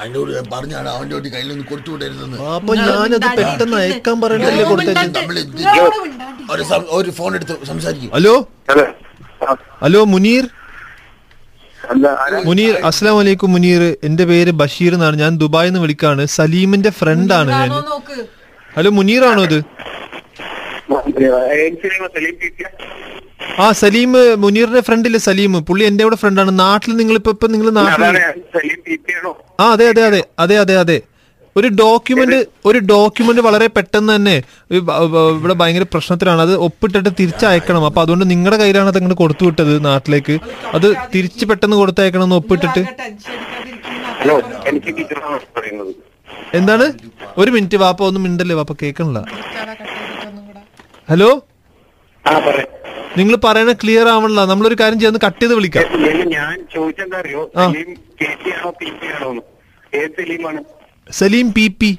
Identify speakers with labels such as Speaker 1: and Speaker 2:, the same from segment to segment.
Speaker 1: അതിനോട് ഞാൻ പറഞ്ഞാണ് അവന്റെ ഒരു നിന്ന് കൊടുത്തു വിടരുതെന്ന്.
Speaker 2: അപ്പൊ ഞാനത് പെട്ടെന്ന് അയക്കാൻ പറയണ്ടല്ലേ
Speaker 3: മിണ്ടാണ്ടിരിക്ക്.
Speaker 1: ഒരു ഫോൺ എടുത്ത് സംസാരിക്കും.
Speaker 2: ഹലോ?
Speaker 4: ഹലോ.
Speaker 2: മുനീർ? മുനീർ അസ്ലാം വലൈക്കും മുനീർ. എന്റെ പേര് ബഷീർ എന്നാണ്. ഞാൻ ദുബായിൽ നിന്ന് വിളിക്കാണ്. സലീമിന്റെ ഫ്രണ്ട് ആണ് ഞാൻ. ഹലോ മുനീർ ആണോ ഇത്
Speaker 4: ടി
Speaker 2: ആ സലീം മുനീറിന്റെ ഫ്രണ്ട് ഇല്ലേ സലീം പുള്ളി എന്റെ കൂടെ ഫ്രണ്ടാണ്. നാട്ടിൽ നിങ്ങൾ ഇപ്പൊ ഇപ്പൊ നിങ്ങൾ നാട്ടിൽ ആ അതെ അതെ അതെ അതെ അതെ അതെ. ഒരു ഡോക്യുമെന്റ് ഒരു ഡോക്യുമെന്റ് വളരെ പെട്ടെന്ന് തന്നെ ഇവിടെ ഭയങ്കര പ്രശ്നത്തിലാണ്. അത് ഒപ്പിട്ടിട്ട് തിരിച്ചയക്കണം. അപ്പൊ അതുകൊണ്ട് നിങ്ങളുടെ കയ്യിലാണ് അത് അങ്ങോട്ട് കൊടുത്തു വിട്ടത് നാട്ടിലേക്ക്. അത് തിരിച്ച് പെട്ടെന്ന് കൊടുത്തയക്കണം എന്ന് ഒപ്പിട്ടിട്ട്.
Speaker 3: ആകെ ടെൻഷൻ അടിക്കാതിരിക്കുന്ന
Speaker 4: ഹലോ എനിക്ക് ടീച്ചറാണ് പറയുന്നത്.
Speaker 2: എന്താണ്? ഒരു മിനിറ്റ് വാപ്പ ഒന്നും മിണ്ടല്ലേ? വാപ്പ
Speaker 3: കൂടെ.
Speaker 2: ഹലോ? നിങ്ങൾ പറയണ ക്ലിയർ ആവണല്ല. നമ്മളൊരു കാര്യം ചെയ്യുന്ന കട്ട് ചെയ്ത് വിളിക്കാം.
Speaker 4: ഞാൻ ചോദിച്ചെന്താ അറിയോ സലീം പി
Speaker 2: പി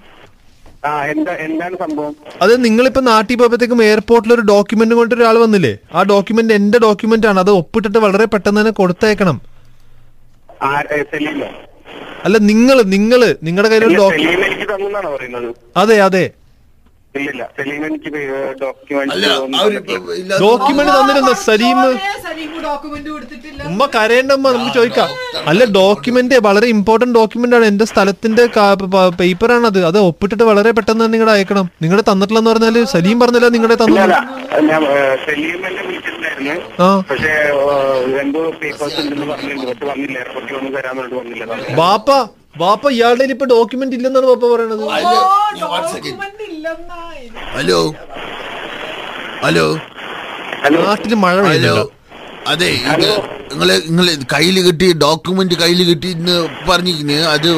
Speaker 2: അത് നിങ്ങളിപ്പോ നാട്ടിൽ പോയപ്പോഴത്തേക്കും എയർപോർട്ടിൽ ഒരു ഡോക്യുമെന്റ് കൊണ്ട് ഒരാൾ വന്നില്ലേ? ആ ഡോക്യുമെന്റ് എന്റെ ഡോക്യുമെന്റ് ആണ്. അത് ഒപ്പിട്ടിട്ട് വളരെ പെട്ടെന്ന് തന്നെ
Speaker 4: സലീമോ?
Speaker 2: അല്ല നിങ്ങൾ നിങ്ങൾ നിങ്ങളുടെ കയ്യിൽ
Speaker 4: ഡോക്യുമെന്റ്
Speaker 2: അതെ അതെ.
Speaker 4: സലീം എനിക്ക് ഡോക്യുമെന്റ്
Speaker 2: ഡോക്യുമെന്റ് തന്നിരുന്ന സലീം?
Speaker 3: സലീം കരയേണ്ട
Speaker 2: ഉമ്മ കരയേണ്ടമ്മ നമുക്ക് ചോദിക്കാം. അല്ല ഡോക്യുമെന്റ് വളരെ ഇമ്പോർട്ടന്റ് ഡോക്യുമെന്റ് ആണ്. എന്റെ സ്ഥലത്തിന്റെ പേപ്പർ ആണ് അത്. അത് ഒപ്പിട്ടിട്ട് വളരെ പെട്ടെന്ന് തന്നെ നിങ്ങളുടെ അയക്കണം. നിങ്ങളുടെ തന്നിട്ടില്ലെന്ന് പറഞ്ഞാൽ സലീം പറഞ്ഞില്ല നിങ്ങളെ തന്നു? ബാപ്പ ബാപ്പ ഇയാളുടെ ഇപ്പൊ ഡോക്യുമെന്റ് ഇല്ലെന്നാണ് ബാപ്പ പറയണത്.
Speaker 1: ഹലോ. ഹലോ.
Speaker 4: ഹലോ.
Speaker 2: നാട്ടിൽ മഴ
Speaker 1: ഹലോ. അതെ ഇത് നിങ്ങളെ നിങ്ങൾ കയ്യിൽ കിട്ടി ഡോക്യുമെന്റ് കയ്യിൽ കിട്ടി എന്ന് പറഞ്ഞിരിക്കുന്നു. അത്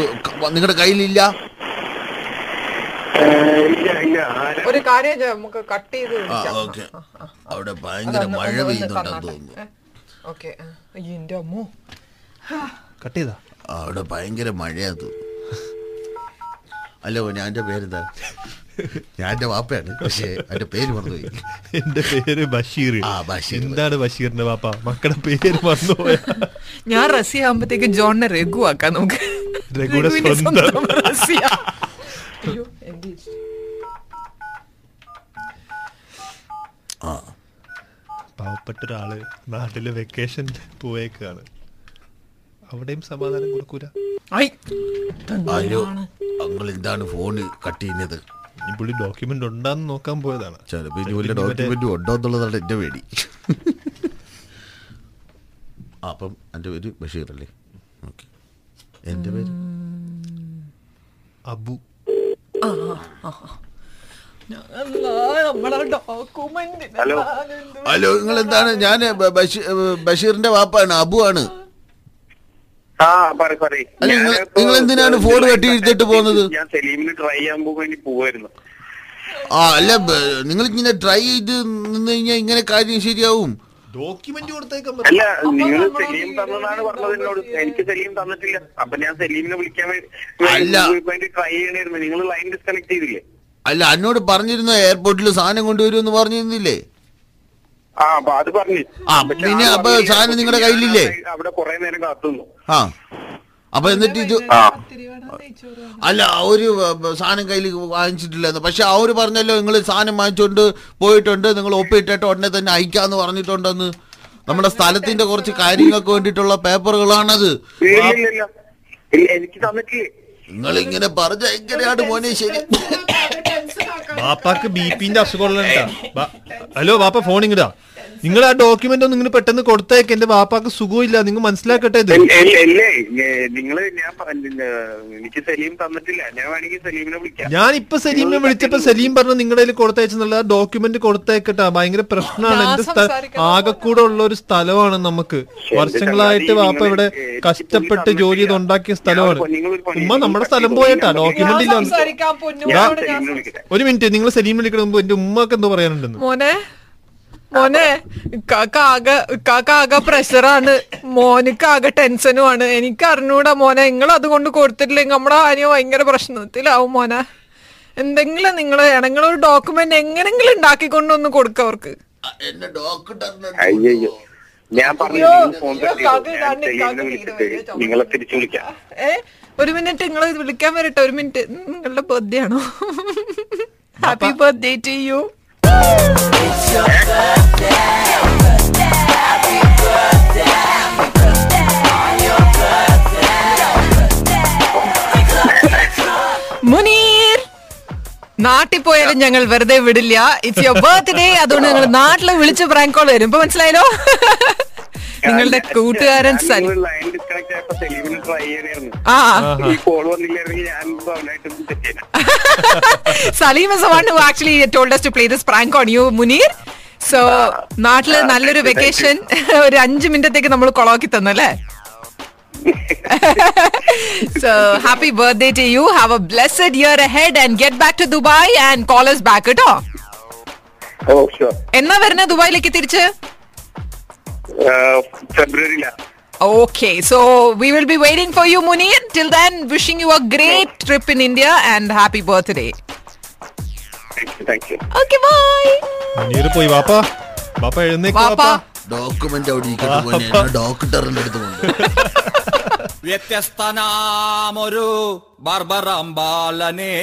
Speaker 1: നിങ്ങളുടെ കയ്യിലില്ല?
Speaker 4: ഇല്ല ഇല്ല ആരാ
Speaker 3: ഒരു കാര്യം ചെയ്യാം, നമുക്ക് കട്ട് ചെയ്ത്
Speaker 1: ആ
Speaker 3: വിളിക്കാം.
Speaker 1: ഓക്കെ. അവിടെ ഭയങ്കര
Speaker 3: അതൊന്ന്
Speaker 1: മഴ
Speaker 3: ഒന്ന്
Speaker 1: പെയ്യുന്നുണ്ടെന്ന്
Speaker 3: തന്നാട്ടെ.
Speaker 1: തോന്നുന്നു?
Speaker 3: ഓക്കെ. ആ. അയ്യോ, എന്റെ അമ്മോ.
Speaker 2: കട്ട് ചെയ്താ?
Speaker 1: അവിടെ ഭയങ്കര മഴയാ തോന്നുന്നു അല്ലോ ഞാൻ എന്റെ പേരെന്താ? ഞാൻ എന്റെ വാപ്പയാണ് പക്ഷേ എന്റെ പേര് മറന്നുപോയി.
Speaker 2: എന്റെ പേര് ബഷീർ.
Speaker 1: ആ, ബഷീർ.
Speaker 2: എന്താണ് ബഷീറിന്റെ വാപ്പ? മക്കളുടെ പേര് മറന്നുപോയ.
Speaker 3: ഞാൻ റസി ആകുമ്പത്തേക്ക് ജോണിനെ രഘു ആക്കാം നമുക്ക്. രഘുടെ
Speaker 2: സ്വന്തം.
Speaker 3: റസിയ.
Speaker 1: ആ.
Speaker 2: പാവപ്പെട്ട ഒരാൾ നാട്ടിൽ വെക്കേഷൻ പോയേക്കാണ്. അവിടെയും സമാധാനം കൊടുക്കൂല?
Speaker 1: അയ്യോ അങ്ങൾ എന്താണ് ഫോണ് കട്ട് ചെയ്യുന്നത്?
Speaker 2: ഈ പുള്ളി ഡോക്യുമെന്റ് ഉണ്ടെന്ന് നോക്കാൻ പോയതാണ്.
Speaker 1: ചിലപ്പോ ഇനി ഡോക്യുമെന്റ് ഉണ്ടോ എന്നുള്ളതാണ് എന്റെ പേടി. ആ, അപ്പം എന്റെ പേര് ബഷീർ അല്ലേ? ഓക്കെ. എന്റെ പേര്?
Speaker 2: അബു.
Speaker 3: അല്ലാ, ഡോക്യുമെന്റ്
Speaker 4: ഹലോ.
Speaker 1: ഹലോ നിങ്ങൾ എന്താണ് ഞാൻ ബഷീറിന്റെ വാപ്പാണ് അബു ആണ്
Speaker 4: ആ പറ പറയ്.
Speaker 1: അല്ല, നിങ്ങൾ- എന്തിനാണ് ഫോൺ കെട്ടി എടുത്തിട്ട് പോകുന്നത്?
Speaker 4: ഞാൻ സലീമിന് ട്രൈ ചെയ്യാൻ പോകാൻ വേണ്ടി പോവായിരുന്നു.
Speaker 1: ആ അല്ല നിങ്ങൾ ഇങ്ങനെ ട്രൈ ചെയ്ത് നിന്ന് കഴിഞ്ഞാൽ ഇങ്ങനെ കാര്യം ശരിയാവും.
Speaker 2: ഡോക്യുമെന്റ് കൊടുത്തേക്കാൻ
Speaker 4: അല്ല നിങ്ങൾ സലീം തന്നതാണ് പറഞ്ഞത് എന്നോട്. എനിക്ക് സലീം തന്നിട്ടില്ല. അപ്പൊ ഞാൻ സലീമിനെ വിളിക്കാൻ. വേണ്ടി ട്രൈ നിങ്ങൾ ലൈൻ ഡിസ്കണക്ട് ചെയ്തില്ലേ?
Speaker 1: അല്ല എന്നോട് പറഞ്ഞിരുന്ന എയർപോർട്ടിൽ സാധനം കൊണ്ടുവരുമെന്ന് പറഞ്ഞിരുന്നില്ലേ?
Speaker 4: അത് പറഞ്ഞു.
Speaker 1: പിന്നെ അപ്പൊ സാധനം നിങ്ങളുടെ കയ്യിലില്ലേ?
Speaker 4: അവിടെ കുറെ നേരം കാത്തുന്നു.
Speaker 1: ആ. അപ്പൊ എന്നിട്ട് ഇത് അല്ല ആ ഒരു സാധനം കയ്യിൽ വാങ്ങിച്ചിട്ടില്ലെന്ന് പക്ഷെ അവർ പറഞ്ഞല്ലോ നിങ്ങൾ സാധനം വാങ്ങിച്ചോണ്ട് പോയിട്ടുണ്ട് നിങ്ങൾ ഒപ്പിട്ടിട്ട് ഉടനെ തന്നെ അയക്കാന്ന് പറഞ്ഞിട്ടുണ്ടെന്ന്. നമ്മുടെ സ്ഥലത്തിന്റെ കുറച്ച് കാര്യങ്ങൾക്ക് വേണ്ടിയിട്ടുള്ള പേപ്പറുകളാണത്.
Speaker 4: എനിക്ക്
Speaker 1: നിങ്ങൾ ഇങ്ങനെ പറഞ്ഞ എങ്ങനെയാണ് മോനെ ശരി?
Speaker 2: വാപ്പാക്ക് ബി പിന്റെ അസുഖമുള്ള ഹലോ ബാപ്പ ഫോൺ ഇങ്ങടാ നിങ്ങൾ ആ ഡോക്യുമെന്റ് ഒന്ന് ഇങ്ങനെ പെട്ടെന്ന് കൊടുത്തേക്ക്. എന്റെ ബാപ്പാക്ക് സുഖമില്ല. നിങ്ങൾ മനസ്സിലാക്കട്ടെ ഇത്.
Speaker 4: ഞാൻ പറഞ്ഞ- എനിക്ക് സലീം തന്നിട്ടില്ല. ഞാൻ വേണമെങ്കിൽ സലീമിനെ വിളിക്കാം.
Speaker 2: ഞാൻ ഇപ്പൊ സലീമിനെ വിളിച്ചപ്പോ സലീം പറഞ്ഞു നിങ്ങളുടെ കയ്യിൽ കൊടുത്തയച്ചെന്നുള്ള ഡോക്യുമെന്റ് കൊടുത്തേക്കട്ടാ. ഭയങ്കര പ്രശ്നമാണ്. എന്റെ. ആകെക്കൂടെ ഉള്ള ഒരു സ്ഥലമാണ് നമുക്ക്. വർഷങ്ങളായിട്ട് വാപ്പ ഇവിടെ കഷ്ടപ്പെട്ട് ജോലി ചെയ്ത് ഉണ്ടാക്കിയ സ്ഥലമാണ്. ഉമ്മ നമ്മുടെ സ്ഥലം പോയിട്ടാ. ഡോക്യുമെന്റ് ഇല്ല ഒരു മിനിറ്റ് നിങ്ങൾ സലീം വിളിക്കണ മുമ്പ് എന്റെ ഉമ്മക്ക് എന്തോ പറയാനുണ്ടെന്ന്.
Speaker 3: മോനെ മോനെ ഇക്കാക്ക് ആകെ പ്രഷറാണ്. മോനിക്ക് ആകെ ടെൻഷനുമാണ്. എനിക്ക് അറിഞ്ഞൂടാ മോനെ നിങ്ങൾ അതുകൊണ്ട് കൊടുത്തിട്ടില്ലെങ്കിൽ നമ്മുടെ കാര്യം ഭയങ്കര പ്രശ്നത്തിലാവും മോനെ. എന്തെങ്കിലും നിങ്ങൾ ഒരു ഡോക്യുമെന്റ് എങ്ങനെങ്കിലും ഉണ്ടാക്കിക്കൊണ്ടൊന്ന് കൊടുക്ക അവർക്ക്.
Speaker 4: അയ്യോ ഞാൻ പറഞ്ഞു നിങ്ങളെ തിരിച്ചു വിളിക്കാം.
Speaker 3: ഏ ഒരു മിനിറ്റ് നിങ്ങൾ വിളിക്കാൻ വരട്ടെ ഒരു മിനിറ്റ്. നിങ്ങളുടെ ബർത്ത്ഡേ ആണോ? Happy birthday to you Muneer നാട്ടിൽ പോയാലും ഞങ്ങൾ വെറുതെ വിടില്ല. ഇറ്റ്സ് യുവർ ബർത്ത്ഡേ അതുകൊണ്ട് ഞങ്ങൾ നാട്ടിൽ വിളിച്ച് പ്രാങ്ക് കോൾ വരും. ഇപ്പൊ മനസ്സിലായല്ലോ? നിങ്ങളുടെ കൂട്ടുകാരൻ സലി
Speaker 4: ലൈൻ ഡിസ്കണക്ട് ആയപ്പോ സലീമിന് ട്രൈ ചെയ്യണായിരുന്നു
Speaker 3: ആ.
Speaker 4: കോൾ വന്നില്ലായിരുന്നെങ്കിൽ ഞാൻ അവനായിട്ട് തെറ്റിയേനെ
Speaker 3: Saleem is the one who actually told us to play this prank on Muneer. So
Speaker 4: നാട്ടിൽ
Speaker 3: നല്ലൊരു
Speaker 4: you,
Speaker 3: വെക്കേഷൻ ഒരു അഞ്ചു മിനിറ്റത്തേക്ക് നമ്മൾ കൊളാക്കി തന്നു അല്ലേ? So happy birthday to you have a blessed year ahead and get back to Dubai and call us back കേട്ടോ?
Speaker 4: Oh sure
Speaker 3: എന്നാ വരുന്നത് ദുബായിലേക്ക് തിരിച്ച്?
Speaker 4: ഫെബ്രുവരിയില
Speaker 3: Okay, so we will be waiting for you, Munir. Till then, wishing you a great trip in India and happy birthday.
Speaker 4: Thank you thank you
Speaker 3: Okay, bye.
Speaker 2: Muneer പോയി വാപ്പാ വാപ്പ എഴുന്നേക്ക്
Speaker 3: വാപ്പാ
Speaker 2: വാപ്പാ
Speaker 1: ഡോക്യുമെന്റ് അവിടെ എന്നെ ഡോക്ടറിന്റെ അടുത്ത് കൊണ്ട്
Speaker 5: വ്യത്യസ്തനാമൊരു ബർബറം ബാലനെ